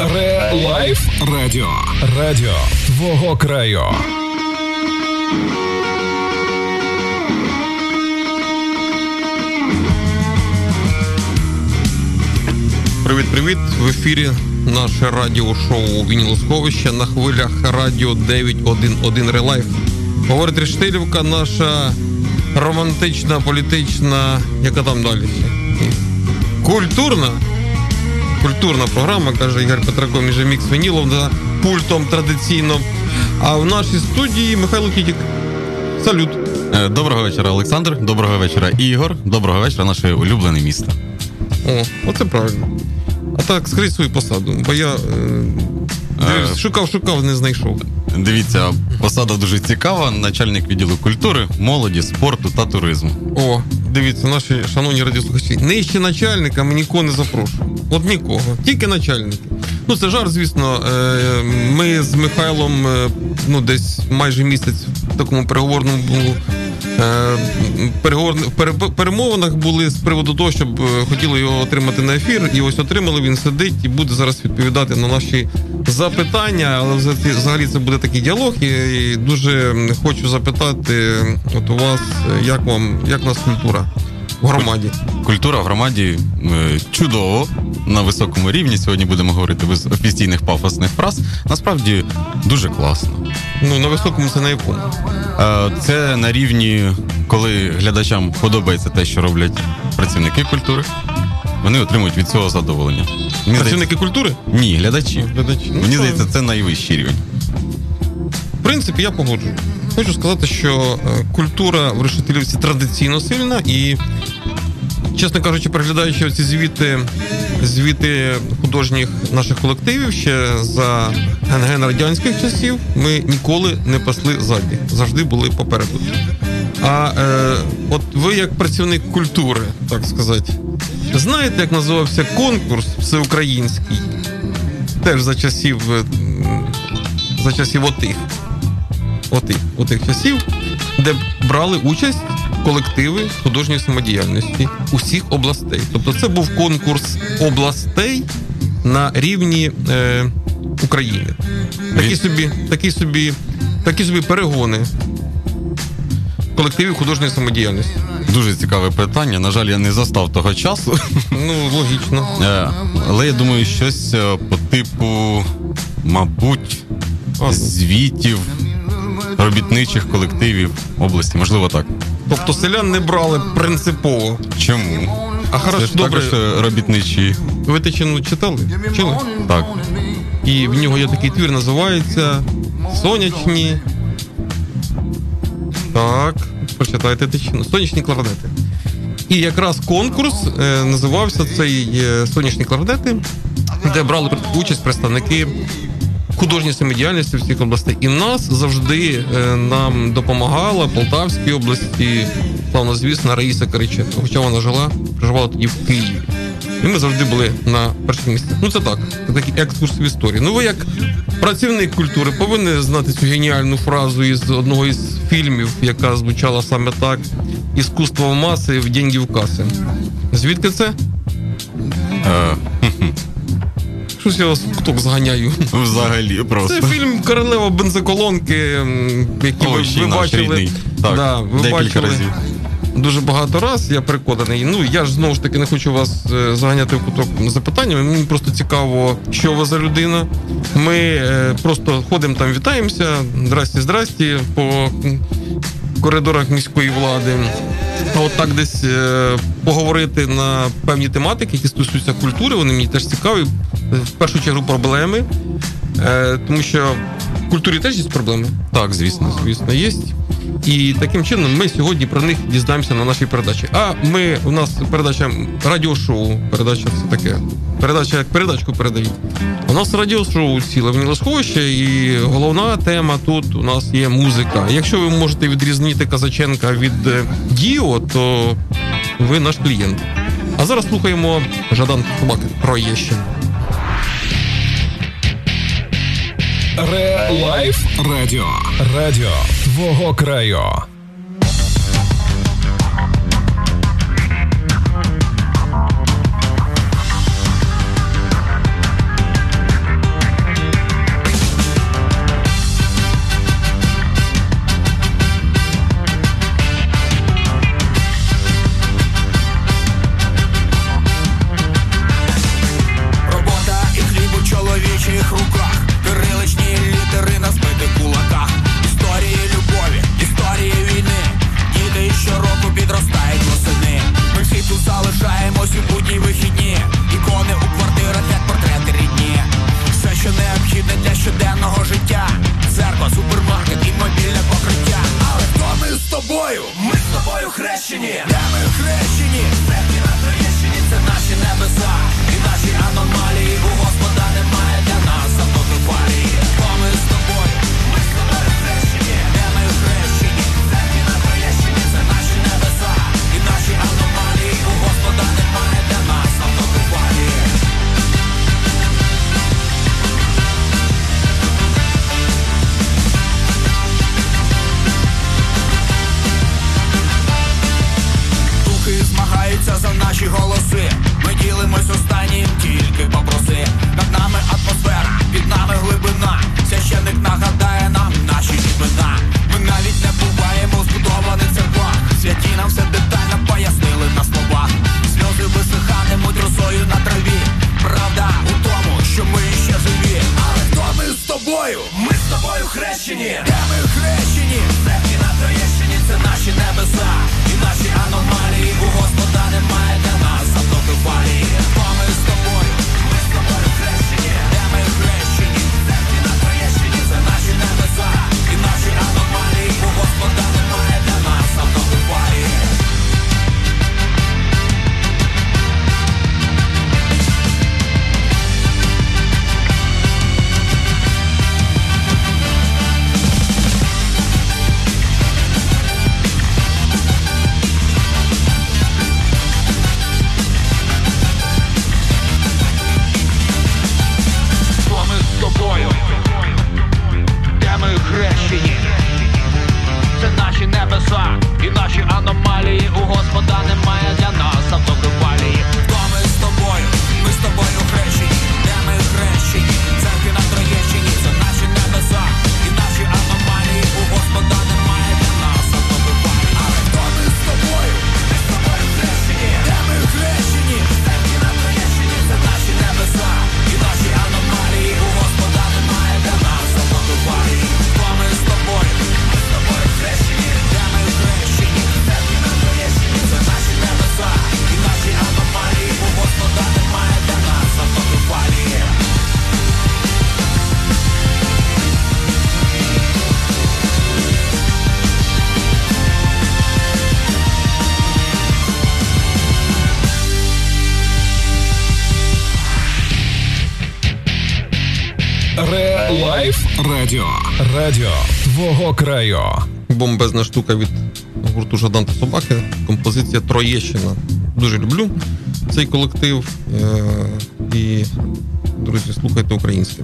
Relife Радіо. Радіо твого краю. Привіт-привіт! В ефірі наше радіошоу Вінілосховище на хвилях радіо 911 Relife. Говорить Решетилівка, наша романтична, політична, яка там далі? Культурна. Культурна програма, каже Ігор Петраков, Мікс Вінілов за пультом традиційно. А в нашій студії Михайло Тітік. Салют. Е, доброго вечора, Олександр. Доброго вечора, Ігор. Доброго вечора, наше улюблене місто. О, оце правильно. А так, скажіть свою посаду, бо я е, шукав, шукав, не знайшов. Дивіться, посада дуже цікава. Начальник відділу культури, молоді, спорту та туризму. О, дивіться, наші шановні радіослухачі. Нижче начальника ми нікого не запрошуємо. От нікого, тільки начальники. Ну, це жарт, звісно. Е, ми з Михайлом е, ну, десь майже місяць в такому переговорному було. Переговор... перемовинах були з приводу того, щоб хотіли його отримати на ефір, і ось отримали. Він сидить і буде зараз відповідати на наші запитання. Але взагалі це буде такий діалог. І дуже хочу запитати, от у вас як вам як у нас культура в громаді? Культура в громаді чудово на високому рівні. Сьогодні будемо говорити без офіційних пафосних фраз. Насправді дуже класно. Ну на високому це на якому? Це на рівні, коли глядачам подобається те, що роблять працівники культури. Вони отримують від цього задоволення. Мені Працівники здається... культури? Ні, глядачі. глядачі. Ну, Мені здається, це найвищий рівень. Принципі, я погоджую. Хочу сказати, що е, культура в Решетилівці традиційно сильна і, чесно кажучи, переглядаючи ці звіти, звіти художніх наших колективів ще за ген радянських часів, ми ніколи не пасли ззаді, завжди були попереду. А е, от ви, як працівник культури, так сказати, знаєте, як називався конкурс всеукраїнський? Теж за часів за часів отих. Отих, отих часів, де брали участь колективи художньої самодіяльності усіх областей. Тобто, це був конкурс областей на рівні е, України. Такі собі, такі собі, такі собі перегони колективів художньої самодіяльності. Дуже цікаве питання. На жаль, я не застав того часу. Ну, логічно. Е, але я думаю, щось е, по типу, мабуть, звітів робітничих колективів області. Можливо, так. Тобто селян не брали принципово. Чому? А хорошо, Це добре. також е, робітничі. Ви Тичину читали? Чили? Так. І в нього є такий твір, називається Сонячні. Так, прочитайте Тичину. Сонячні кларнети. І якраз конкурс е, називався цей е, Сонячні кларнети, де брали участь представники художньої самодіяльності всіх областей. І нас завжди е, нам допомагала Полтавській області, славно звісно, Раїса Кариченко. Хоча вона жила, проживала тоді в Києві. І ми завжди були на перших місцях. Ну це так, це такий екскурс в історії. Ну ви як працівник культури повинні знати цю геніальну фразу із одного із фільмів, яка звучала саме так: іскусство маси в деньги в каси. Звідки це? Я вас куток зганяю. Взагалі просто. Це фільм Королева бензоколонки, який О, ви, ви бачили. Так, да, ви бачили разів. Дуже багато раз, я переконаний. Ну я ж знову ж таки не хочу вас е, заганяти в куток запитаннями. Мені просто цікаво, що ви за людина. Ми е, просто ходимо там, вітаємося. Здрасті, здрасті по коридорах міської влади. От так десь е, поговорити на певні тематики, які стосуються культури, вони мені теж цікаві. В першу чергу проблеми, е, тому що в культурі теж є проблеми. Так, звісно, звісно, є. І таким чином ми сьогодні про них дізнаємося на нашій передачі. А ми у нас передача радіошоу. Передача це таке. Передача як передачку передають. У нас радіошоу ціле в і головна тема тут у нас є музика. Якщо ви можете відрізнити Казаченка від е, Dio, то ви наш клієнт. А зараз слухаємо Жадан Собаки Троєщину. Relife Радіо. Радіо твого краю. Хрещені, я ми хрещені. Бомбезна штука від гурту Жадан та Собаки. Композиція Троєщина. Дуже люблю цей колектив. Е- і, друзі, слухайте українське.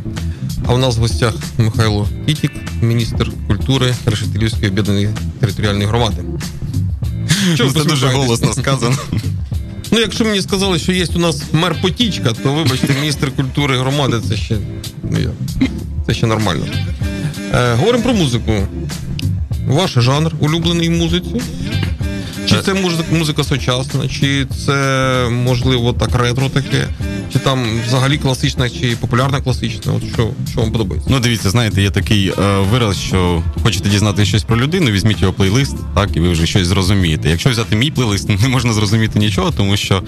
А у нас в гостях Михайло Тітік, міністр культури Решетилівської об'єднаної територіальної громади. Що Це дуже голосно сказано. Ну, якщо мені сказали, що є у нас мер Потічка, то вибачте, міністр культури громади це ще ну, це ще нормально. Е, Говоримо про музику. Ваш жанр улюблений музиці? Чи це музика, музика сучасна, чи це можливо так ретро таке, чи там взагалі класична, чи популярна класична? От що що вам подобається? Ну, дивіться, знаєте, є такий е, вираз, що хочете дізнатися щось про людину, візьміть його плейлист, так, і ви вже щось зрозумієте. Якщо взяти мій плейлист, не можна зрозуміти нічого, тому що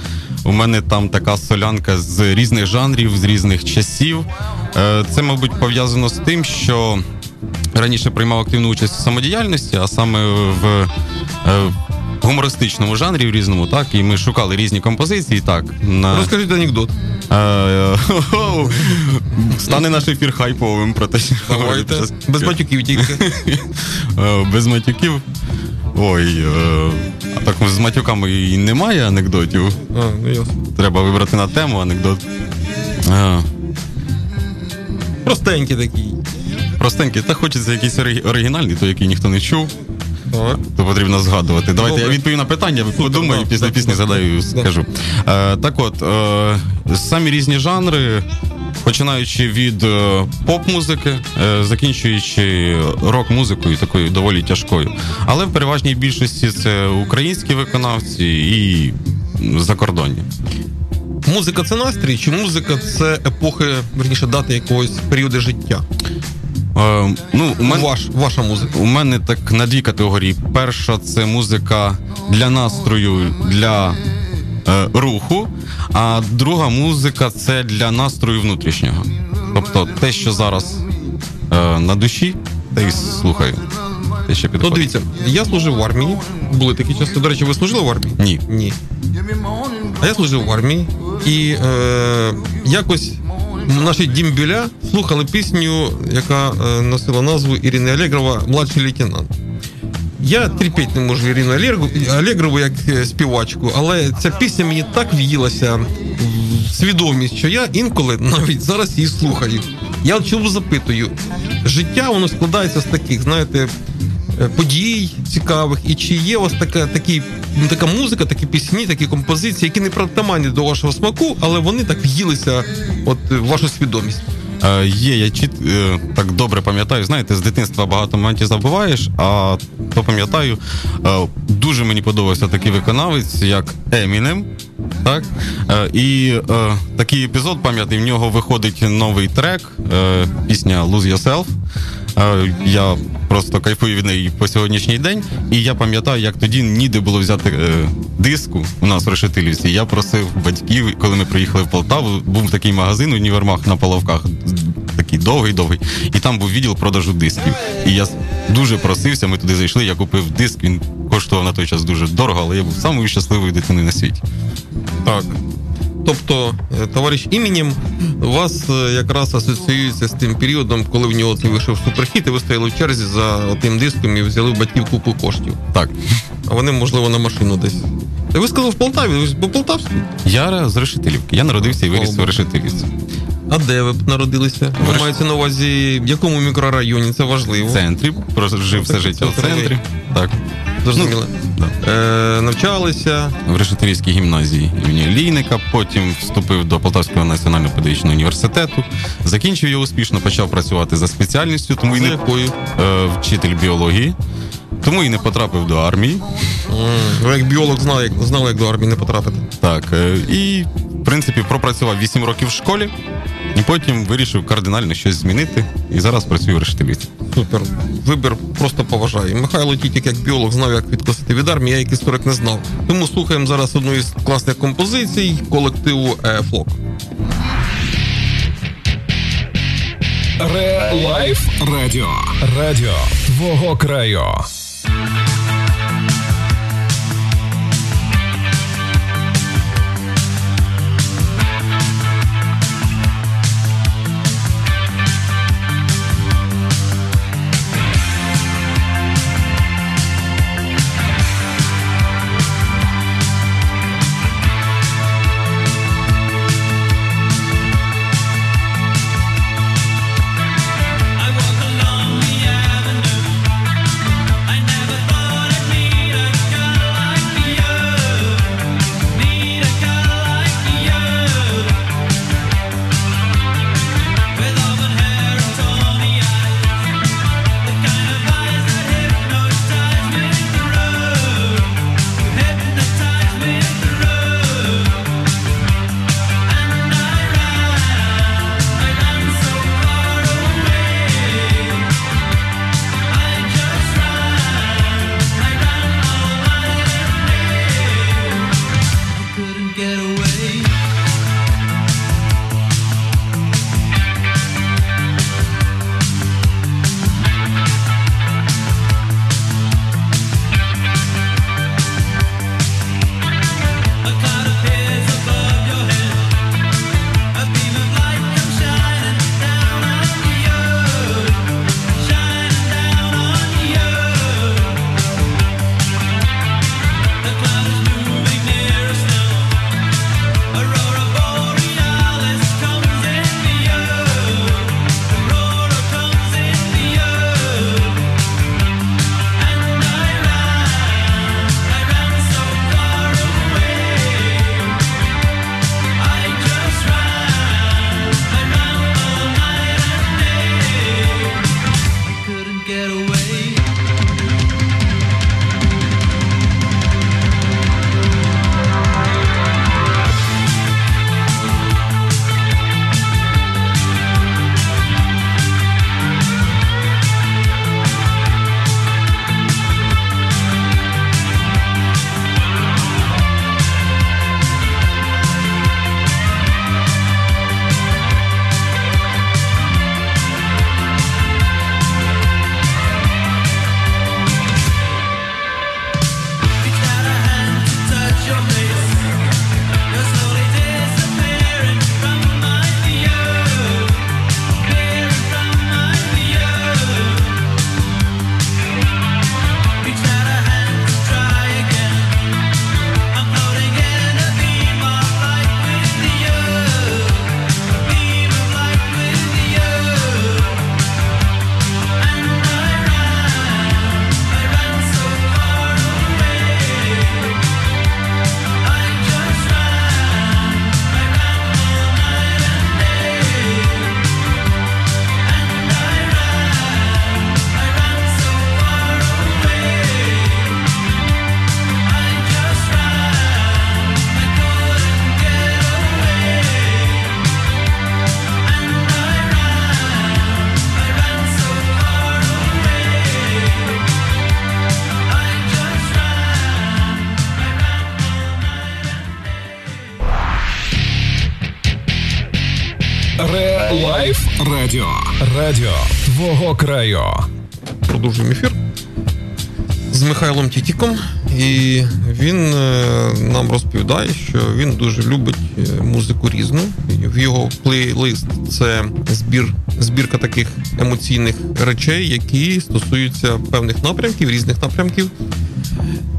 у мене там така солянка з різних жанрів, з різних часів. Е, Це, мабуть, пов'язано з тим, що раніше приймав активну участь у самодіяльності, а саме в. Е, Гумористичному жанрі в різному, так, і ми шукали різні композиції. Так, на... Розкажіть анекдот. Стане наш ефір хайповим про те, що Без матюків тільки. Без матюків. Ой, а так з матюками і немає анекдотів. А, ну ясно. Треба вибрати на тему анекдот. Простенький такий. Простенький. Та хочеться якийсь оригінальний, той, який ніхто не чув. Так. То потрібно згадувати. Давайте Добре. я відповім на питання, подумаю, да, після да, пісні да, згадаю, скажу. Е, Так от, е, самі різні жанри, починаючи від е, поп-музики, е, закінчуючи рок-музикою, такою доволі тяжкою. Але в переважній більшості це українські виконавці і закордонні. Музика це настрій, чи музика це епохи, верніше дати якогось періоду життя? Е, ну, у мен... Ваш, Ваша музика. У мене так на дві категорії. Перша це музика для настрою, для е, руху, а друга музика це для настрою внутрішнього. Тобто те, що зараз е, на душі, те й слухаю. Те, що Ну, дивіться, я служив в армії. Були такі часи. До речі, ви служили в армії? Ні. Ні. А я служив в армії і е, якось наші дімбіля слухали пісню, яка е, носила назву Ірини Алєгрова Младший лейтенант. Я терпіть не можу Ірину Алєгрову як е, співачку, але ця пісня мені так в'їлася в свідомість, що я інколи навіть зараз її слухаю. Я чому запитую, життя воно складається з таких, знаєте, Е, подій цікавих, і чи є у вас така такі, ну, така музика, такі пісні, такі композиції, які не притаманні до вашого смаку, але вони так в'їлися от в вашу свідомість. Е, Є, я чіт е, так добре пам'ятаю. Знаєте, з дитинства багато моментів забуваєш, а то пам'ятаю, е, дуже мені подобався такий виконавець, як Емінем. Так? Е, і е, такий епізод пам'ятаю, в нього виходить новий трек, е, пісня Lose Yourself. Я просто кайфую від неї по сьогоднішній день. І я пам'ятаю, як тоді ніде було взяти е, диску у нас в Решетилівці. Я просив батьків, коли ми приїхали в Полтаву, був такий магазин універмаг на Половках, такий довгий-довгий, і там був відділ продажу дисків. І я дуже просився, ми туди зайшли, я купив диск, він коштував на той час дуже дорого, але я був самою щасливою дитиною на світі. Так. Тобто, е, товариш іменем у вас е, якраз асоціюється з тим періодом, коли в нього це вийшов суперхіт, і ви стояли в черзі за тим диском і взяли в батьків купу коштів. Так. А вони, можливо, на машину десь. Ви сказали в Полтаві, ви по Полтавській? Я з Решетилівки. Я народився і виріс в Решетилівці. А де ви народилися? Ви маєте на увазі, в якому мікрорайоні? Це важливо. В центрі. Прожив все життя в центрі. Так. Зрозуміло. Ну, да. е, Навчалися в Решетилівській гімназії імені Лійника. Потім вступив до Полтавського національного педагогічного університету. Закінчив його успішно, почав працювати за спеціальністю, тому і не якою? Е, вчитель біології. Тому і не потрапив до армії. Mm, як біолог знав, як знав, як до армії не потрапити. Так. Е, і, принципі, пропрацював 8 років в школі. І потім вирішив кардинально щось змінити. І зараз працюю в Решетилівці. Супер. Вибір просто поважаю. Михайло Тітік, як біолог, знав, як відкосити від армії, я як історик не знав. Тому слухаємо зараз одну із класних композицій колективу Флок. Relife радіо. Радіо твого краю. З Михайлом Тітіком, і він е, нам розповідає, що він дуже любить е, музику різну. В його плейлист це збір, збірка таких емоційних речей, які стосуються певних напрямків, різних напрямків.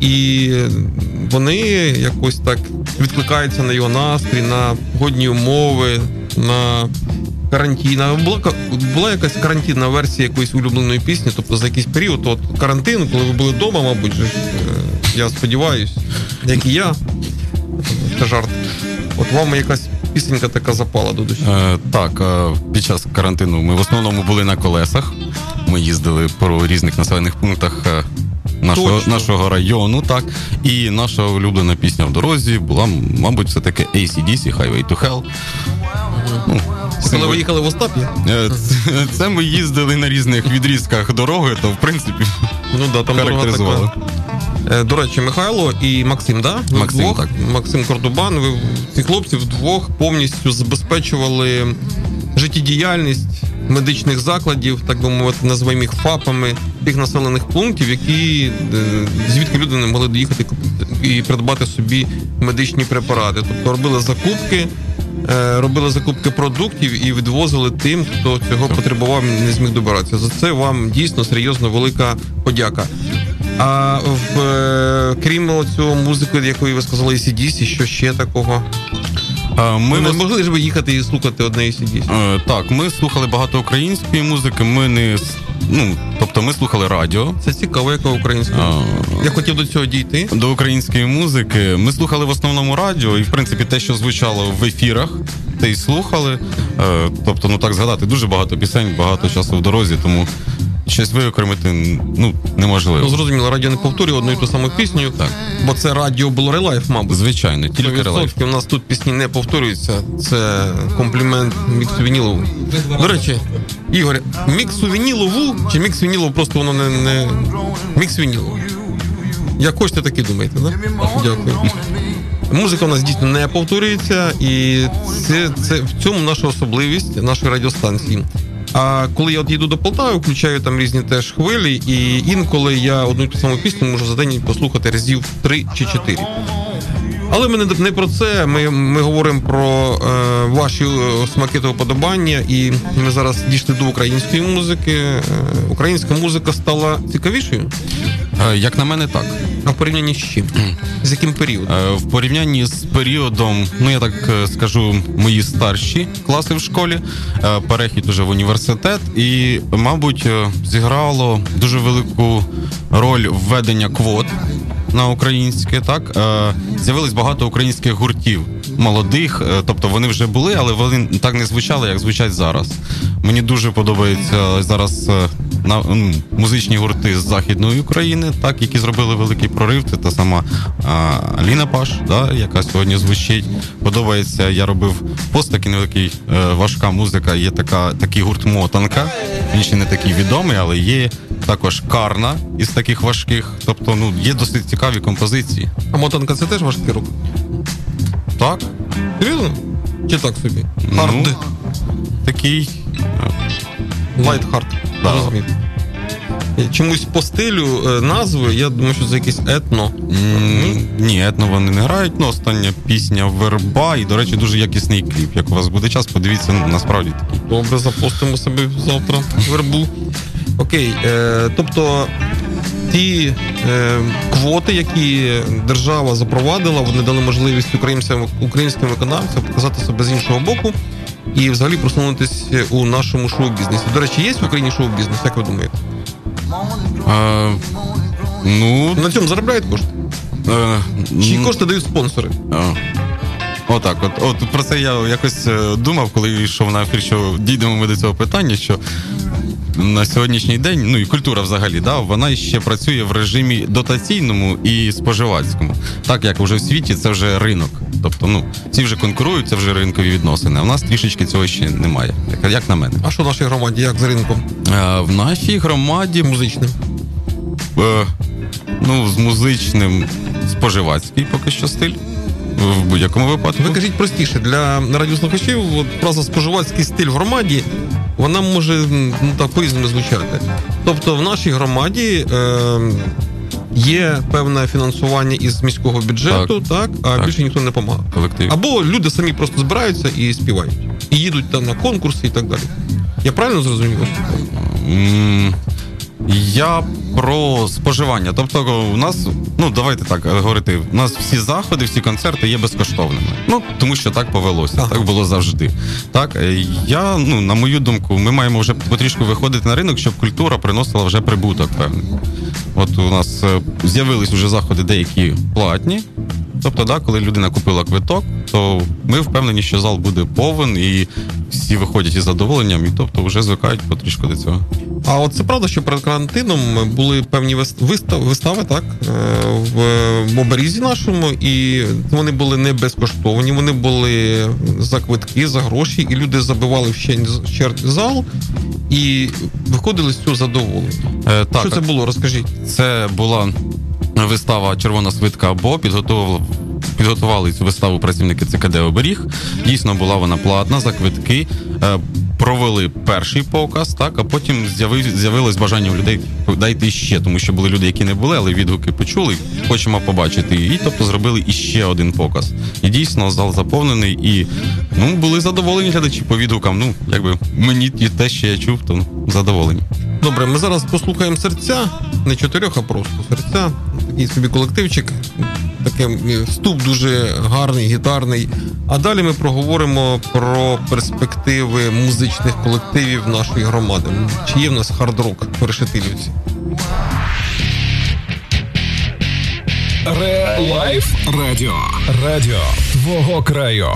І вони якось так відкликаються на його настрій, на годні умови, на карантин. Була була якась карантинна версія якоїсь улюбленої пісні, тобто за якийсь період, от карантин, коли ви були вдома, мабуть, е, я сподіваюся, як і я. Це жарт. От вам якась пісенька така запала до душі. Е, Так, е, під час карантину ми в основному були на колесах. Ми їздили по різних населених пунктах. Е, нашого нашого району, так і наша улюблена пісня в дорозі була, мабуть, все таки ACDC, Highway to Hell. Ну, коли ви їхали в Остапі? Е, це, ми їздили на різних відрізках дороги, то в принципі ну, да, там характеризували. Е, до речі, Михайло і Максим, да? Ви Максим, вдвох, так. Максим Кордубан. Ви ці хлопці вдвох повністю забезпечували життєдіяльність медичних закладів, так би мовити, називаємо їх ФАПами тих населених пунктів, які е, звідки люди не могли доїхати і придбати собі медичні препарати. Тобто робили закупки. Е, робили закупки продуктів і відвозили тим, хто цього потребував, не зміг добиратися. За це вам дійсно серйозно велика подяка. А в е, крім цього музики, якої ви сказали, ACDC, що ще такого? Ми не могли ж ви їхати і слухати одне ACDC? Е, так, ми слухали багато української музики. Ми не ну, тобто ми слухали радіо. Це цікаво, яка українська. А... Я хотів до цього дійти. До української музики. Ми слухали в основному радіо, і в принципі те, що звучало в ефірах, те й слухали. Е, тобто, ну так згадати, дуже багато пісень, багато часу в дорозі, тому щось виокремити ну, неможливо. Ну, зрозуміло, радіо не повторює одну і ту саму пісню, так. бо це радіо було Relife, мабуть. Звичайно, тільки Relife. У нас тут пісні не повторюються. Це комплімент Міксу Вінілову. До речі, Ігор, міксу вінілову чи мікс вінілову просто воно не. не... Мікс вінілову. Як хочете, так і думаєте, да? Дякую. Музика у нас дійсно не повторюється, і це це в цьому наша особливість нашої радіостанції. А коли я от їду до Полтави, включаю там різні теж хвилі, і інколи я одну ту саму пісню можу за день послухати разів три чи чотири. Але ми не про це. Ми ми говоримо про е, ваші е, смаки та уподобання, і ми зараз дійшли до української музики. Е, українська музика стала цікавішою. Е, як на мене, так. А в порівнянні з чим? З яким періодом? Е, в порівнянні з періодом, ну я так е, скажу, мої старші класи в школі, перехід уже в університет, і, мабуть, зіграло дуже велику роль введення квот на українське. Так з'явилось багато українських гуртів молодих, тобто вони вже були, але вони так не звучали, як звучать зараз. Мені дуже подобається зараз на музичні гурти з західної України, так які зробили великий прорив. Це та сама Ліна Паш, да, яка сьогодні звучить. Подобається. Я робив пост такий невеликий е, важка музика. Є така такий гурт Мотанка. Він ще не такий відомий, але є також карна із таких важких. Тобто, ну є досить цікаві композиції. А мотанка це теж важкий рук? Так. Серйозно? Чи так собі? Хард? Ну, такий. Light Hard. Да. Розумів. Чомусь по стилю е, назви, я думаю, що це якесь етно. Mm, ні, етно вони не грають. Ну, остання пісня верба. І, до речі, дуже якісний кліп. Як у вас буде час, подивіться, насправді такий. Добре, запустимо себе завтра вербу. Окей. Е, Тобто ті е, квоти, які держава запровадила, вони дали можливість українцям українським виконавцям показати себе з іншого боку і взагалі просунутися у нашому шоу-бізнесі. До речі, є в Україні шоу-бізнес, як ви думаєте? А, ну... На цьому заробляють кошти? А, Чи ну... кошти дають спонсори? А. Отак, от от про це я якось е, думав, коли йшов на ефір, що дійдемо ми до цього питання, що на сьогоднішній день, ну і культура взагалі, да, вона ще працює в режимі дотаційному і споживацькому. Так як вже в світі це вже ринок. Тобто, ну ці вже конкурують, це вже ринкові відносини. А в нас трішечки цього ще немає. Як, як на мене. А що в нашій громаді? Як з ринком? А, в нашій громаді музичним. Е, ну, з музичним споживацький поки що стиль. В будь-якому випадку. Ви кажіть простіше, для радіослухачів от, фраза споживацький стиль в громаді, вона може ну, так по-різному звучати. Тобто в нашій громаді е, є певне фінансування із міського бюджету, так, а Так. більше ніхто не допомагає. Колектив. Або люди самі просто збираються і співають. І їдуть там на конкурси і так далі. Я правильно зрозумів? М, Я про споживання. Тобто, у нас, ну давайте так говорити, у нас всі заходи, всі концерти є безкоштовними. Ну тому що так повелося, Ага. так було завжди. Так, е, я, ну, на мою думку, ми маємо вже потрішку виходити на ринок, щоб культура приносила вже прибуток певний. От у нас е, з'явились вже заходи деякі платні. Тобто, да, коли людина купила квиток, то ми впевнені, що зал буде повен і всі виходять із задоволенням, і тобто вже звикають потрішку до цього. А от це правда, що перед карантином були певні вистави, так, е, в оберізі нашому, і вони були не безкоштовні, вони були за квитки, за гроші, і люди забивали вщент зал і виходили з цього задоволені. Е, так, Що це було? Розкажіть. Це була вистава Червона свитка або підготував. Підготували цю виставу працівники ЦКД Оберіг. Дійсно була вона платна за квитки. Провели перший показ, так а потім з'яви- з'явилось бажання у людей дайте ще, тому що були люди, які не були, але відгуки почули. Хочемо побачити. І тобто зробили іще один показ. І дійсно зал заповнений. І ну були задоволені глядачі по відгукам. Ну якби мені і те, що я чув, то задоволені. Добре, ми зараз послухаємо серця, не чотирьох, а просто серця. Такий собі колективчик, такий е, вступ дуже гарний, гітарний. А далі ми проговоримо про перспективи музичних колективів нашої громади. Чи є в нас хард-рок в Решетилівці? Ре-лайф радіо. Радіо твого краю.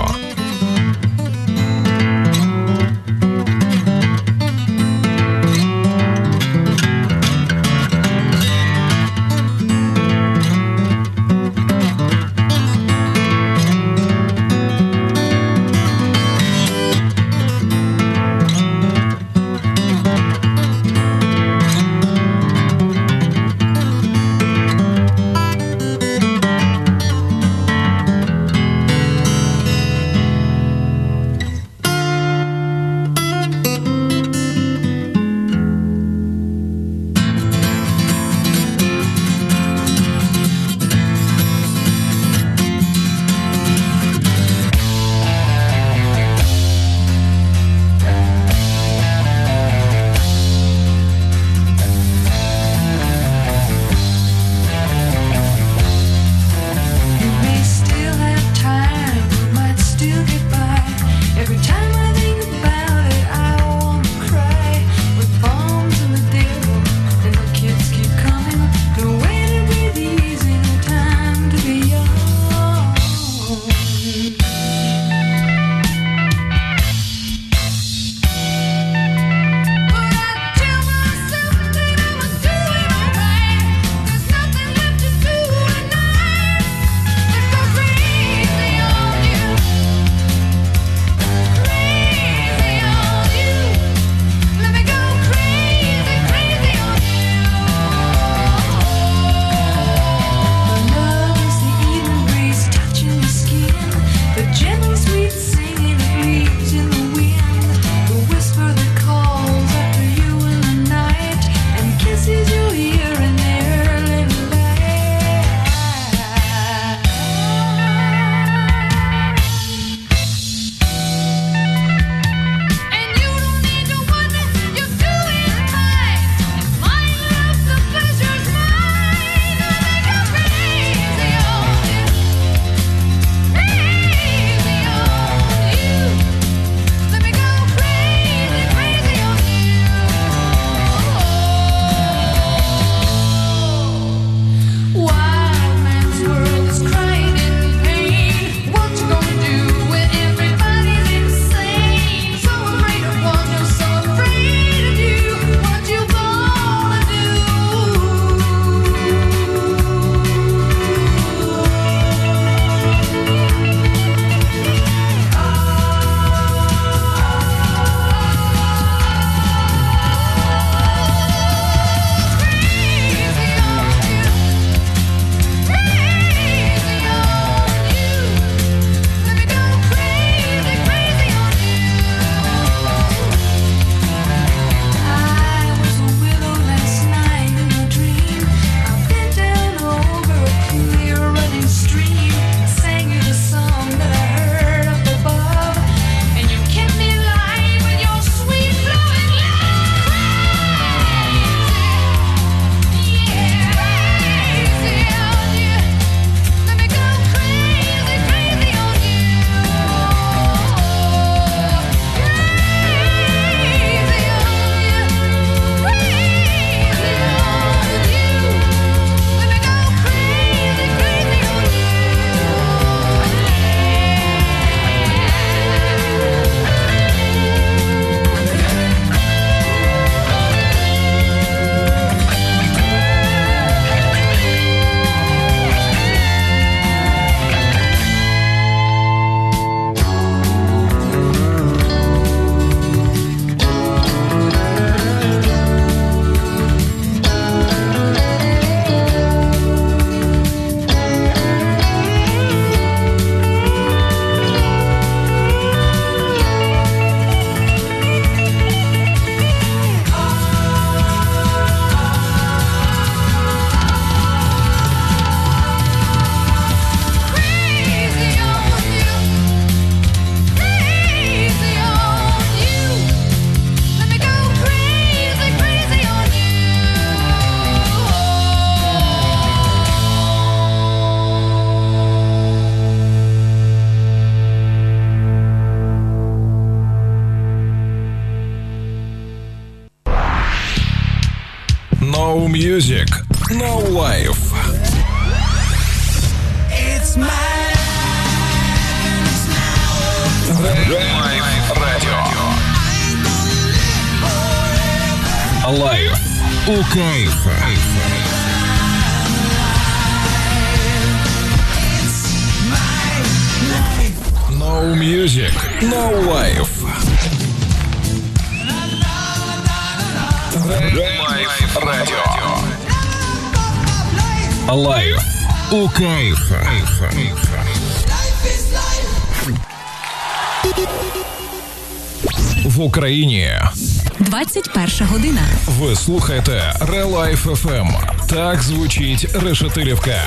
Ви слухаєте Relife FM. Так звучить Решетилівка.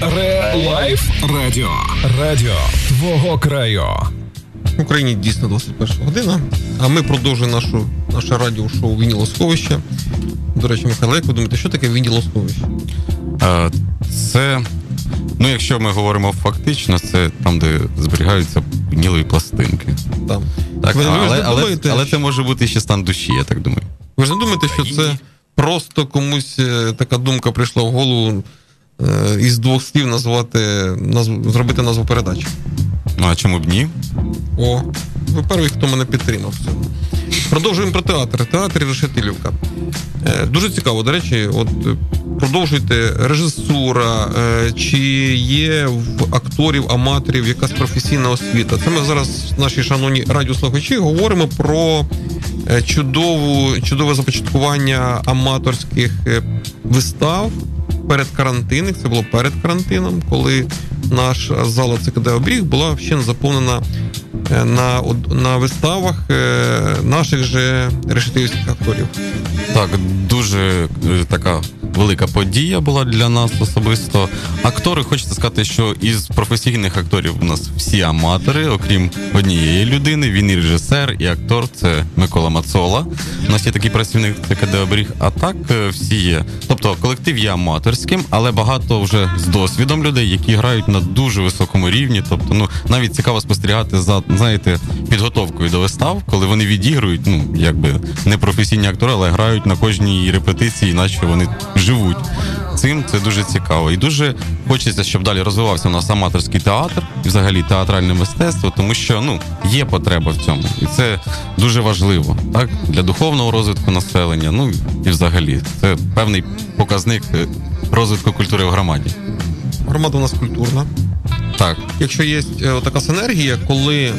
Relife Радіо. Радіо твого краю. В Україні дійсно 21 година. А ми продовжуємо нашу наше радіошоу Вінілосховище. До речі, Михайло, як ви думаєте, що таке Вінілосховище? Е, Це, ну якщо ми говоримо фактично, це там, де зберігаються вінілові пластинки. Там. Так, ви, ви але, ви але, думаєте, але це може бути ще стан душі, я так думаю. ви ж не думаєте, що це просто комусь е, така думка прийшла в голову е, із двох слів назвати, назв... зробити назву передачі? Ну а чому б ні? О, ви перший, хто мене підтримав в. Продовжуємо про театр. Театр Решетилівка. Е, Дуже цікаво, до речі, от е, продовжуйте режисура, е, чи є в акторів, аматорів якась професійна освіта. Це ми зараз, наші шановні радіослухачі, говоримо про е, чудову, чудове започаткування аматорських вистав перед карантином. Це було перед карантином, коли наша зала ЦКД Обріг була ще заповнена е, на, на виставах е, наших же решетилівських акторів. Так, дуже е, така велика подія була для нас особисто. Актори, хочеться сказати, що із професійних акторів у нас всі аматори, окрім однієї людини. Він і режисер, і актор це Микола Мацола. У нас є такий працівник ЦКД Оберіг. А так е, всі є. Тобто колектив є аматорським, але багато вже з досвідом людей, які грають на дуже високому рівні. Тобто, ну навіть цікаво спостерігати за знаєте підготовкою до вистав, коли вони відігрують, ну якби не професійні актори, але грають на кожній репетиції, наче вони живуть. Цим це дуже цікаво. І дуже хочеться, щоб далі розвивався у нас аматорський театр і взагалі театральне мистецтво, тому що ну є потреба в цьому, і це дуже важливо, так для духовного розвитку населення. Ну і взагалі це певний показник е, розвитку культури в громаді. Громада у нас культурна. Так, Якщо є е, така синергія, коли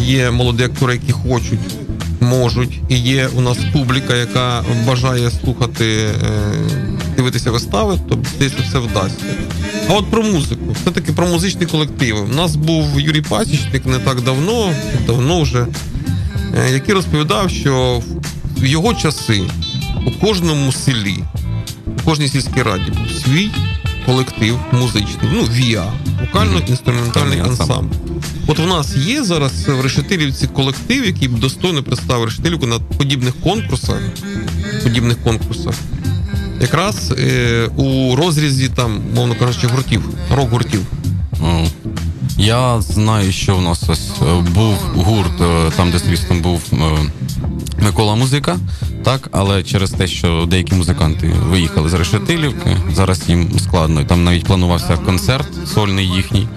є молоді актори, які хочуть, можуть, і є у нас публіка, яка бажає слухати, е, дивитися вистави, то десь все вдасться. А от про музику, все-таки про музичні колективи. У нас був Юрій Пасічник не так давно, давно вже, е, який розповідав, що в його часи у кожному селі, у кожній сільській раді був свій колектив музичний, ну ВІА, вокально-інструментальний Ансамбль. От в нас є зараз в Решетилівці колектив, який б достойно представив Решетилівку на подібних конкурсах, подібних конкурсах. Якраз е, у розрізі там, мовно кажучи, гуртів, рок-гуртів. О, Я знаю, що в нас ось е, був гурт, е, там, де слідством був е, Микола Музика, так, але через те, що деякі музиканти виїхали з Решетилівки, зараз їм складно. Там навіть планувався концерт сольний їхній,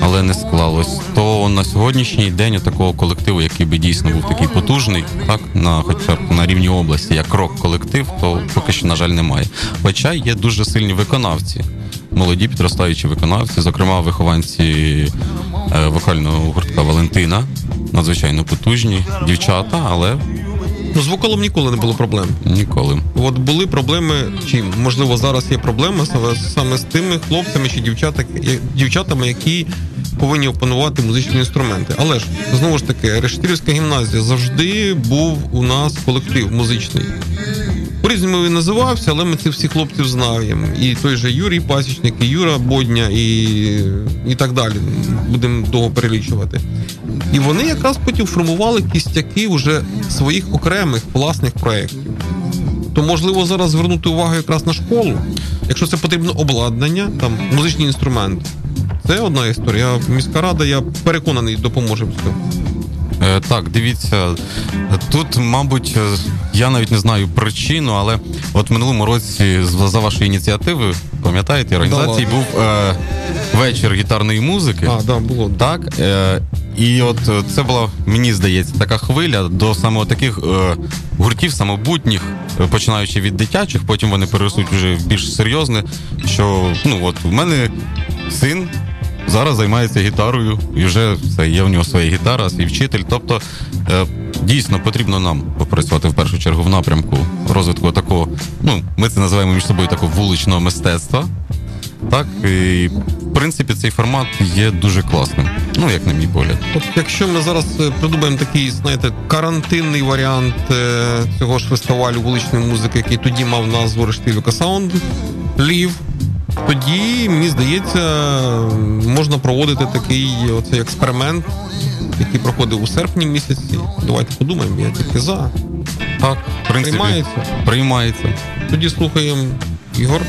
але не склалось. То на сьогоднішній день такого колективу, який би дійсно був такий потужний, так, на хоча б на рівні області, як рок-колектив, то поки що, на жаль, немає. Хоча є дуже сильні виконавці молоді підростаючі виконавці, зокрема вихованці е, вокального гуртка Валентина, надзвичайно потужні дівчата, але Ну, з вокалом ніколи не було проблем. ніколи. От були проблеми, чим? можливо зараз є проблеми саме, саме з тими хлопцями чи дівчатами, які повинні опанувати музичні інструменти. Але ж знову ж таки, Решетилівська гімназія завжди був у нас колектив музичний. По-різному він називався, але ми цих всіх хлопців знаємо. І той же Юрій Пасічник, і Юра Бодня, і, і так далі. Будемо довго перелічувати. І вони якраз потім формували кістяки вже своїх окремих власних проєктів. То можливо зараз звернути увагу якраз на школу. Якщо це потрібно обладнання, там музичні інструменти. Це одна історія. Міська рада, я переконаний, допоможе в цьому. Е, Так, дивіться, тут, мабуть, е, я навіть не знаю причину, але от в минулому році за вашою ініціативою, пам'ятаєте, організації ладно. був е, вечір гітарної музики. А, да, було. Так, е, і от е, це була, мені здається, така хвиля до саме таких е, гуртів самобутніх, починаючи від дитячих, потім вони переростуть вже в більш серйозне. Що ну от у мене син зараз займається гітарою, і вже все, є в нього своя гітара, свій вчитель. Тобто е, дійсно потрібно нам попрацювати в першу чергу в напрямку розвитку такого. Ну, ми це називаємо між собою такого вуличного мистецтва. Так, і в принципі цей формат є дуже класним. Ну, як на мій погляд. От якщо ми зараз е, придумаємо такий, знаєте, карантинний варіант е, цього ж фестивалю вуличної музики, який тоді мав назву Рештилюка Саунд Лів, тоді, мені здається, можна проводити такий оцей експеримент, який проходив у серпні місяці. Давайте подумаємо, я тільки за. Так, в принципі, Приймається? приймається. Тоді слухаємо Ігор.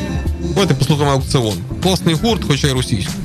Давайте послухаємо аукціон. Класний гурт, хоча й російський.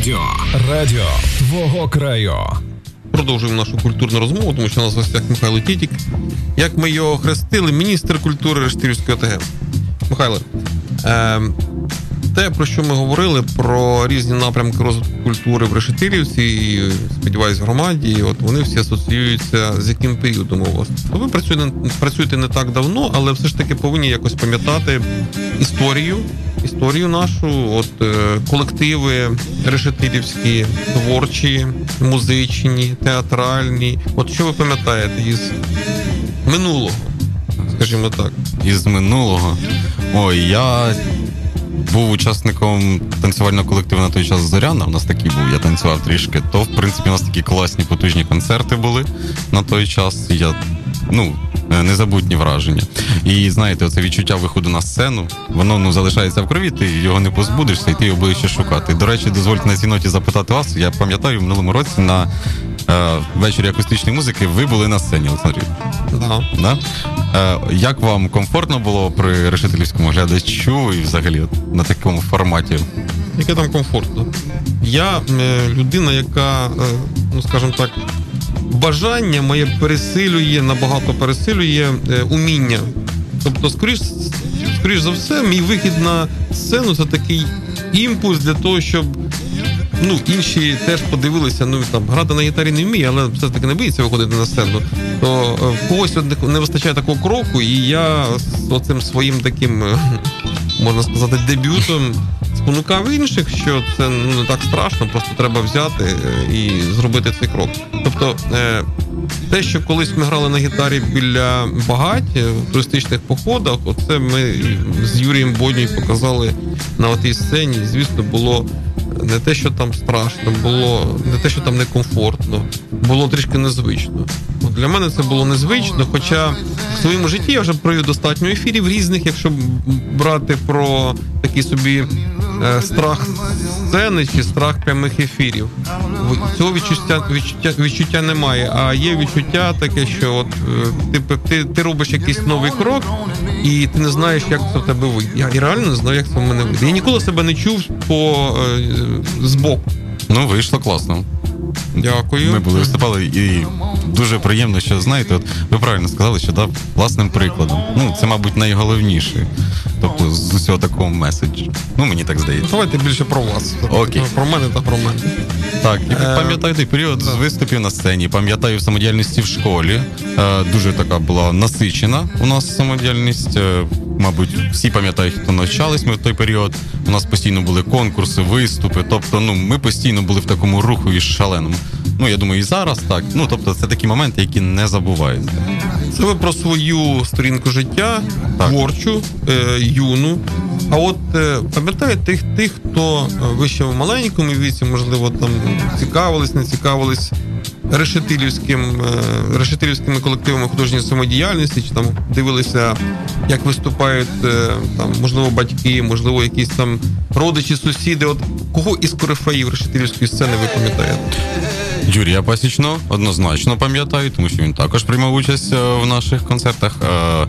Радіо. Радіо твого краю. Продовжуємо нашу культурну розмову, тому що у нас гостях Михайло Тітік. Як ми його хрестили, міністр культури Рештирівської ОТГ. Михайло, е, те, про що ми говорили, про різні напрямки розвитку культури в Решетилівці і, сподіваюсь, в громаді, от вони всі асоціюються з яким періодом у вас. То ви працюєте, працюєте не так давно, але все ж таки повинні якось пам'ятати історію, історію нашу, от е, колективи решетилівські, творчі, музичні, театральні. От що ви пам'ятаєте із минулого, скажімо так. із минулого. Ой, я був учасником танцювального колективу на той час Зоряна. У нас такий був, я танцював трішки. То, в принципі, у нас такі класні потужні концерти були на той час. Я, ну, незабутні враження. І знаєте, оце відчуття виходу на сцену, воно ну, залишається в крові, ти його не позбудешся, і ти його будеш ще шукати. До речі, дозвольте на цій ноті запитати вас. Я пам'ятаю, в минулому році на е, вечорі акустичної музики ви були на сцені, Олександрій. Да. Да? Е, як вам комфортно було при решетилівському глядачу і взагалі от на такому форматі? Яке там комфортно? Я е, людина, яка, е, ну скажімо так, бажання моє пересилює, набагато пересилює е, уміння. Тобто, скоріш, скоріш за все, мій вихід на сцену це такий імпульс для того, щоб ну, інші теж подивилися, ну там грати на гітарі не вміє, але все таки не боїться виходити на сцену. То е, в когось не- не вистачає такого кроку, і я з оцим своїм таким, е, можна сказати, дебютом спонукав інших, що це ну, не так страшно, просто треба взяти е, і зробити цей крок. Тобто, е, те, що колись ми грали на гітарі біля багать в туристичних походах, оце ми з Юрієм Бодній показали на тій сцені. Звісно, було не те, що там страшно, було не те, що там некомфортно, було трішки незвично. Для мене це було незвично, хоча в своєму житті я вже провів достатньо ефірів різних, якщо брати про такий собі е, страх сцени чи страх прямих ефірів. Цього відчуття, відчуття, відчуття немає. А є відчуття таке, що от е, ти, ти, ти робиш якийсь новий крок, і ти не знаєш, як це в тебе вийде. Я і реально не знаю, як це в мене вийде. Я ніколи себе не чув по е, збоку. Ну, вийшло класно. Дякую. Ми були виступали, і дуже приємно, що знаєте, от ви правильно сказали, що дав власним прикладом. Ну, це, мабуть, найголовніше. Тобто з усього такого меседжу. Ну, мені так здається. Давайте більше про вас. Окей. Про мене та про мене. Так, і Е, пам'ятаю той період з виступів на сцені, пам'ятаю самодіяльності в школі. Е, дуже така була насичена у нас самодіяльність. Е, мабуть, всі пам'ятають, хто навчались ми в той період. У нас постійно були конкурси, виступи. Тобто, ну ми постійно були в такому руху і шаленому. Ну я думаю, і зараз так. Ну тобто, це такі моменти, які не забуваються. Це ви про свою сторінку життя, Так. творчу, е, юну. А от е, пам'ятаєте тих, тих, хто е, ви ще в маленькому віці, можливо, там цікавились, не цікавились решетилівським, е, решетилівськими колективами художньої самодіяльності, чи там дивилися, як виступають е, там, можливо, батьки, можливо, якісь там родичі, сусіди. От кого із корифеїв решетилівської сцени ви пам'ятаєте? Юрія Пасічно однозначно пам'ятаю, тому що він також приймав участь е, в наших концертах. Е,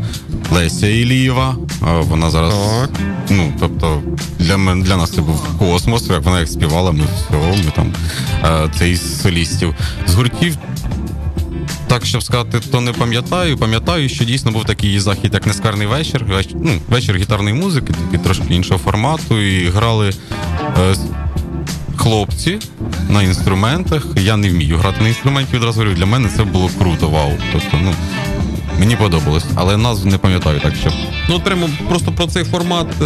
Леся Ілієва, е, вона зараз. Так. Ну, тобто, для мене для нас це був космос, як вона як співала, ми все, ми там це із солістів. З гуртів. Так, щоб сказати, то не пам'ятаю. Пам'ятаю, що дійсно був такий захід, як нескарний вечір. Веч- ну, вечір гітарної музики, тільки трошки іншого формату. І грали е, хлопці на інструментах. Я не вмію грати на інструменті, відразу говорю, для мене це було круто, вау. Тобто, ну, мені подобалось, але назву не пам'ятаю, так що. Ну, от прямо просто про цей формат е,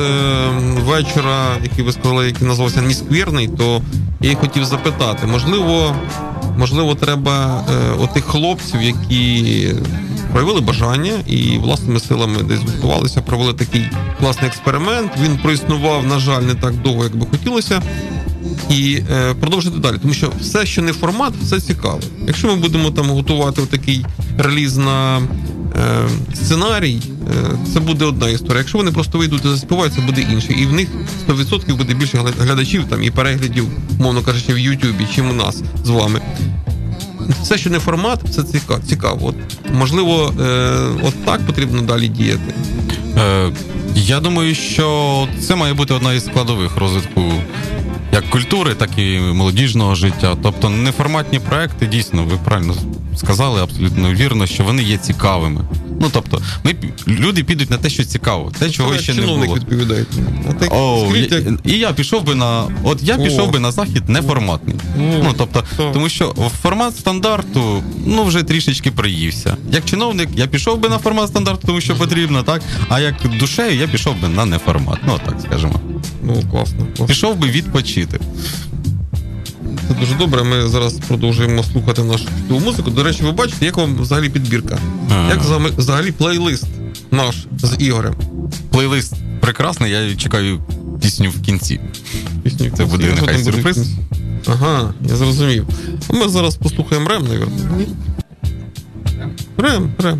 вечора, який ви сказали, який називався Нісквірний, то я й хотів запитати, можливо, можливо, треба е, отих хлопців, які проявили бажання і власними силами десь готувалися, провели такий класний експеримент. Він проіснував, на жаль, не так довго, як би хотілося. І е, продовжити далі, тому що все, що не формат, все цікаво. Якщо ми будемо там готувати такий реліз на е, сценарій, е, це буде одна історія. Якщо вони просто вийдуть і заспівають, це буде інше. І в них 100% буде більше глядачів там і переглядів, мовно кажучи, в Ютубі, чим у нас з вами. Все, що не формат, це цікаво. цікаво. От, можливо, е, от так потрібно далі діяти. Е, я думаю, що це має бути одна із складових розвитку як культури, так і молодіжного життя. Тобто неформатні проекти, дійсно, ви правильно сказали, абсолютно вірно, що вони є цікавими. Ну тобто, ми люди підуть на те, що цікаво, те, чого Як ще не було. відповідає. Ти О, скажіть, як- і я пішов би на. От я О. пішов би на захід неформатний. Ну тобто, так. тому що формат стандарту ну вже трішечки приївся. Як чиновник, я пішов би на формат стандарту, тому що потрібно, так. А як душею, я пішов би на неформат. Ну так скажемо. Ну, класно. класно. Пішов би відпочити. Це дуже добре. Ми зараз продовжуємо слухати нашу музику. До речі, ви бачите, як вам взагалі підбірка? А. Як взагалі- плейлист наш з Ігорем? Плейлист прекрасний, я чекаю пісню в кінці. Пісню Це буде Що нехай буде? сюрприз. Ага, я зрозумів. А ми зараз послухаємо R.E.M., навірно. R.E.M., R.E.M.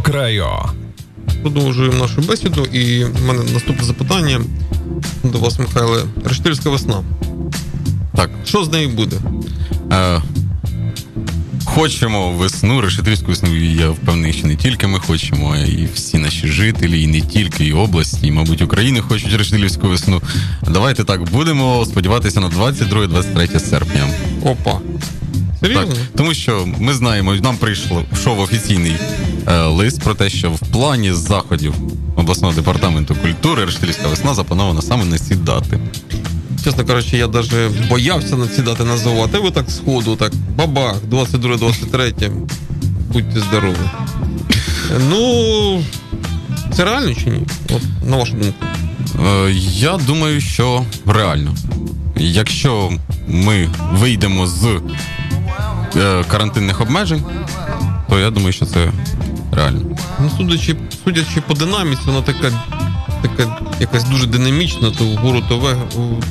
Краю. Продовжуємо нашу бесіду, і в мене наступне запитання до вас, Михайле. Рештильська весна. Так, Що з нею буде? Е, хочемо весну, решетильську весну. Я впевнений, що не тільки ми хочемо, а і всі наші жителі, і не тільки і області, і, мабуть, України хочуть решетилівську весну. Давайте так будемо сподіватися на 22-23 серпня. Опа. Так, тому що ми знаємо, нам прийшло йшов офіційний е, лист про те, що в плані заходів обласного департаменту культури Рештильська весна запланована саме на ці дати. Чесно кажучи, я навіть боявся на ці дати називати. Ви так сходу, так бабах, 22-23. Будьте здорові. Ну, це реально чи ні? От, на вашу думку. Е, Я думаю, що реально. Якщо ми вийдемо з карантинних обмежень, то я думаю, що це реально. Ну, судячи, судячи по динаміці, вона така, така якась дуже динамічна, то вгору, то, ве,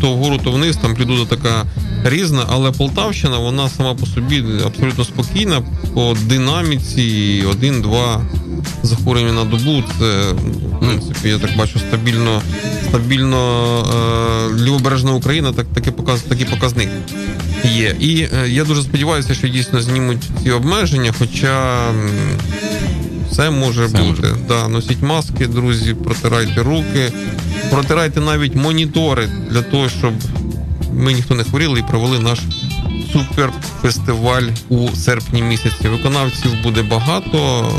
то вгору, то вниз, там амплітуда така різна, але Полтавщина, вона сама по собі абсолютно спокійна. По динаміці один-два захворювання на добу. Це, в принципі, я так бачу, стабільно, стабільно е, лівобережна Україна, так, такий, показ, такий показник. Є. І е, я дуже сподіваюся, що дійсно знімуть ці обмеження, хоча все може Все бути. може Да, носіть маски, друзі, протирайте руки, протирайте навіть монітори для того, щоб ми ніхто не хворіли і провели наш суперфестиваль у серпні місяці. Виконавців буде багато,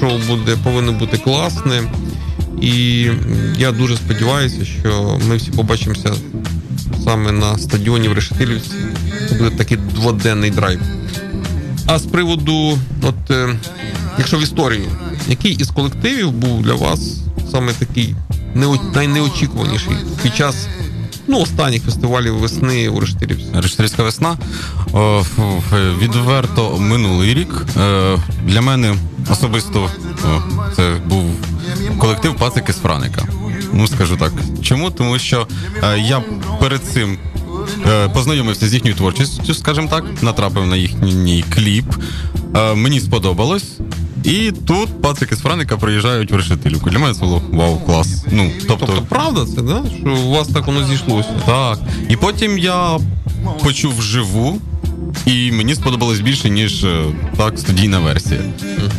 шоу буде повинно бути класне. І я дуже сподіваюся, що ми всі побачимося саме на стадіоні в Решетилівці. Це буде такий дводенний драйв. А з приводу, от е, якщо в історії, який із колективів був для вас саме такий нео- найнеочікуваніший під час ну, останніх фестивалів весни у Рештилівці? Рештильська весна о, ф- відверто минулий рік. Е, Для мене особисто це був колектив Пацики з Франика. Ну, скажу так. Чому? Тому що е, я перед цим е, познайомився з їхньою творчістю, скажімо так, натрапив на їхній кліп. Е, Мені сподобалось. І тут пацики з Франика приїжджають в Решетилівку. Для мене це було вау, клас. Ну, тобто, Тобто, правда це, да? що у вас так воно зійшлося? так. І потім я почув вживу, і мені сподобалось більше, ніж е, так, студійна версія.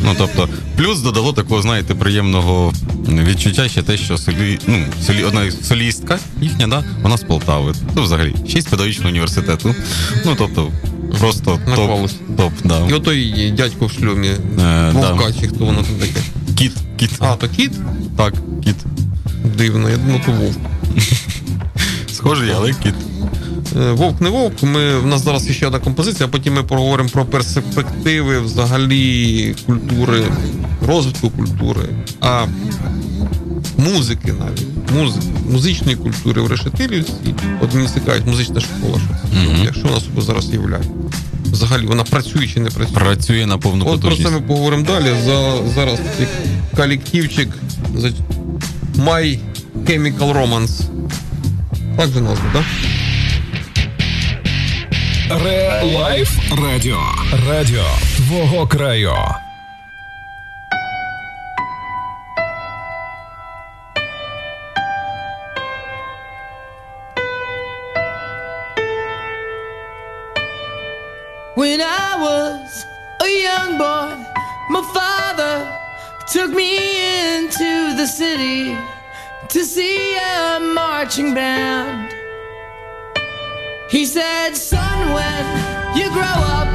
Ну тобто, плюс додало такого, знаєте, приємного відчуття ще те, що солі, ну, солі, одна солістка їхня, да, вона з Полтави. Ну, взагалі, ще й з педагогічного університету. Ну, тобто, просто топ, топ, да. І отой дядько в шльомі, да. вовка, чи хто воно там таке. Кіт, кіт. А, то кіт? Так, кіт. Дивно, я думав, то вовк. Схожий, але кіт. Е, Вовк не вовк. Ми, в нас зараз ще одна композиція, а потім ми поговоримо про перспективи взагалі культури, розвитку культури, а музики навіть, музики, музичної культури в Решетилівці. От мені цікавить музична школа. Мгм. що вона собі зараз являє? Взагалі, вона працює чи не працює? Працює на повну От про це ми поговоримо далі. За, зараз колективчик My Chemical Romance. Так же назва, так? Ре Лайф Радіо. Радіо твого краю. When I was a young boy, my father took me into the city to see a marching band. He said, Son, when you grow up,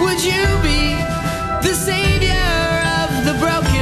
would you be the savior of the broken,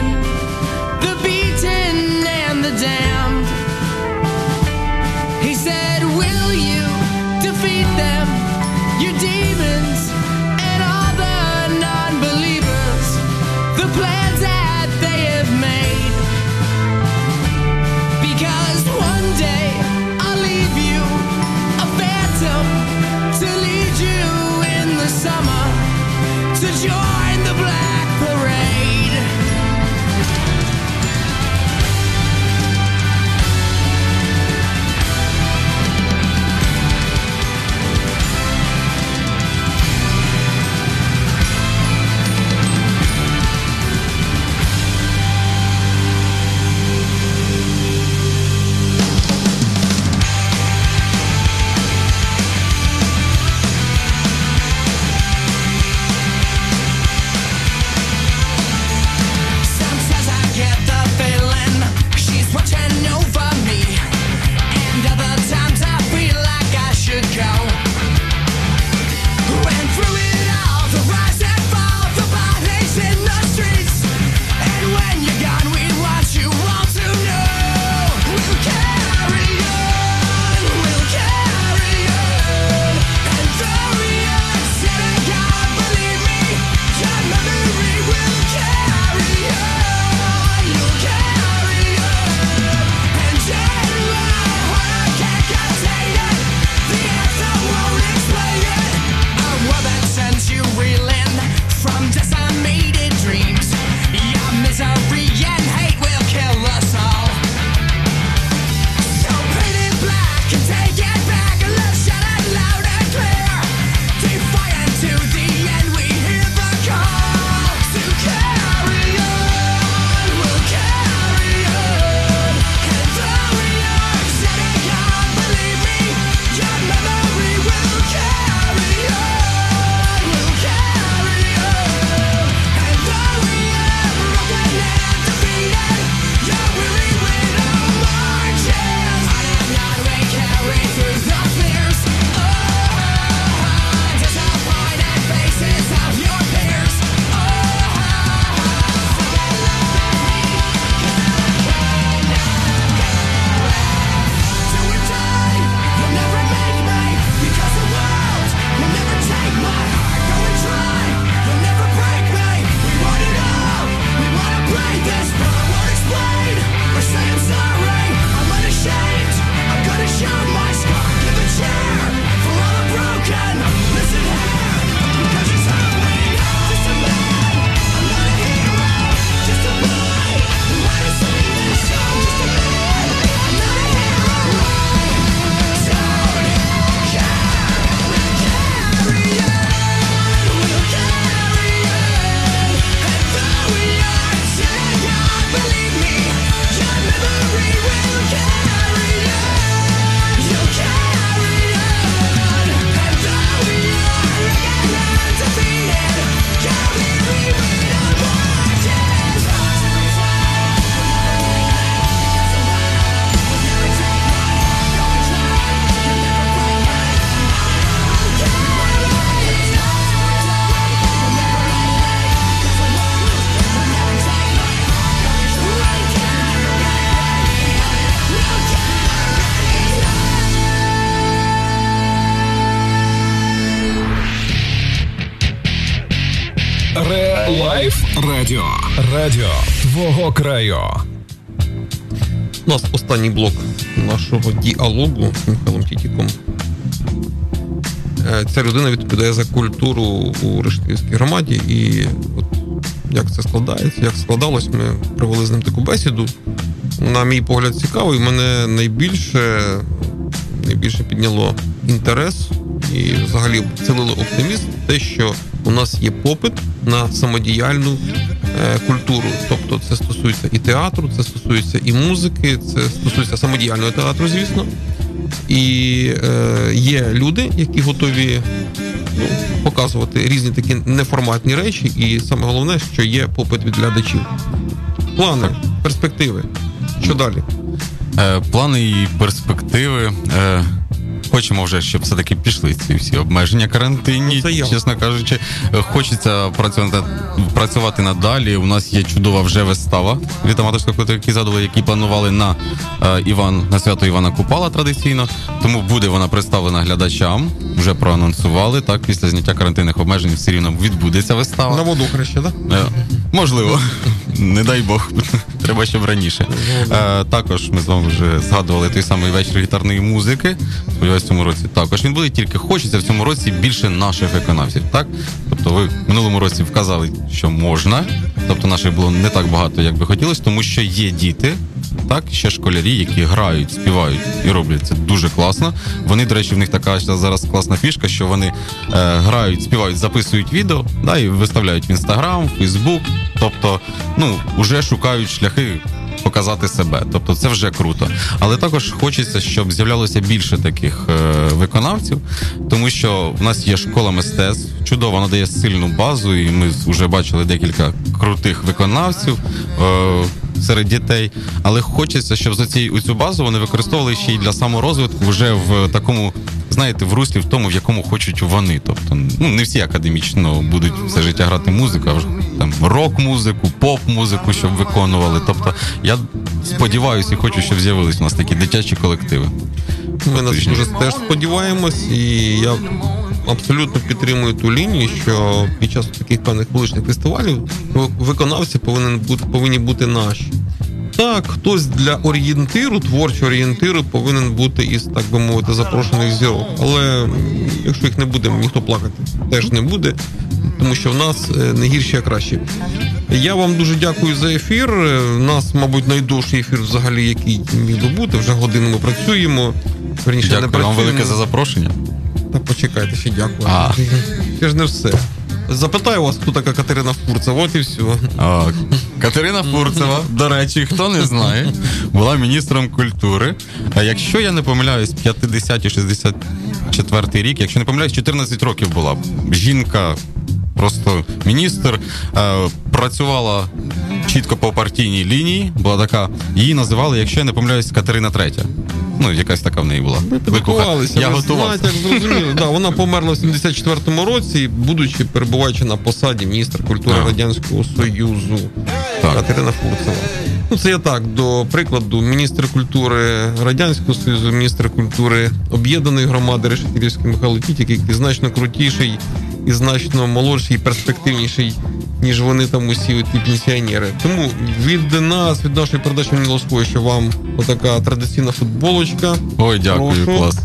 нас останній блок нашого діалогу з Михайлом Тітіком. Е, Ця людина відповідає за культуру у Рештилівській громаді. І от як це складається, як складалось, ми провели з ним таку бесіду. На мій погляд, цікаво, і мене найбільше, найбільше підняло інтерес і взагалі вцілило оптимізм те, що у нас є попит на самодіяльну культуру. Тобто це стосується і театру, це стосується і музики, це стосується самодіяльного театру, звісно. І е, є люди, які готові ну, показувати різні такі неформатні речі, і саме головне, що є попит від глядачів. Плани, перспективи. Що далі? Е, плани і перспективи. Е, хочемо вже, щоб все-таки пішли ці всі обмеження карантинні. Ну. Чесно кажучи, хочеться працювати, працювати надалі. У нас є чудова вже вистава від аматорського колективу, які задали, які планували на е, Іван на свято Івана Купала традиційно. Тому буде вона представлена глядачам. Вже проанонсували. Так, після зняття карантинних обмежень все рівно відбудеться вистава. На воду краще, так? Е, Можливо, не дай Бог, треба щоб раніше. Е, також ми з вами вже згадували той самий вечір гітарної музики. Сподіваюсь, в цьому році також він буде, тільки хочеться в цьому році більше наших виконавців. Так, тобто, ви в минулому році вказали, що можна. Тобто, наших було не так багато, як би хотілося, тому що є діти. Так, ще школярі, які грають, співають і роблять це дуже класно. Вони, до речі, в них така зараз класна фішка, що вони е, грають, співають, записують відео, да, і виставляють в інстаграм, Фейсбук. Тобто, ну, вже шукають шляхи показати себе. Тобто, це вже круто. Але також хочеться, щоб з'являлося більше таких е, виконавців, тому що в нас є школа мистецтв, чудово, вона дає сильну базу, і ми вже бачили декілька крутих виконавців. Е, серед дітей, але хочеться, щоб за ці цю базу вони використовували ще й для саморозвитку вже в такому, знаєте, в руслі в тому, в якому хочуть вони. Тобто, ну не всі академічно будуть все життя грати музику, а вже там рок-музику, поп-музику, щоб виконували. Тобто, я сподіваюся і хочу, щоб з'явились у нас такі дитячі колективи. Ми на це дуже теж сподіваємось, і я абсолютно підтримую ту лінію, що під час таких певних вуличних фестивалів виконавці повинен бути, повинні бути наші. Так, хтось для орієнтиру, творчого орієнтиру повинен бути із, так би мовити, запрошених зірок. Але якщо їх не буде, ніхто плакати теж не буде, тому що в нас е, не гірші, а кращі. Я вам дуже дякую за ефір. У нас, мабуть, найдовший ефір взагалі, який міг би бути. Вже годину ми працюємо. Верніше, не Дякую вам велике за запрошення. Та почекайте, ще дякую. А. Ще ж не все. Запитаю вас, хто така Катерина Фурцева, от і все. А, Катерина Фурцева, до речі, хто не знає, була міністром культури. А якщо я не помиляюсь, 50 64 рік, якщо не помиляюсь, 14 років була. Жінка, просто міністр, е, працювала чітко по партійній лінії, була така. Її називали, якщо я не помиляюсь, Катерина Третя. Ну, якась така в неї була. Ви підготувалися. Я готувався. Да, вона померла в 74-му році, будучи перебуваючи на посаді міністра культури Так. Радянського Союзу. Так. Катерина Фурцева. Ну, це я так, до прикладу, міністр культури Радянського Союзу, міністр культури Об'єднаної громади Решетилівський Михайло Тітік, який значно крутіший і значно молодший і перспективніший, ніж вони там усі ті пенсіонери. Тому від нас, від нашої передачі Вінілосховище вам отака традиційна футболочка. Ой, дякую, Прошу. клас.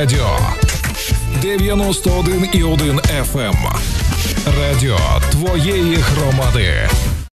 Radio 91,1 FM. Радіо твоєї громади.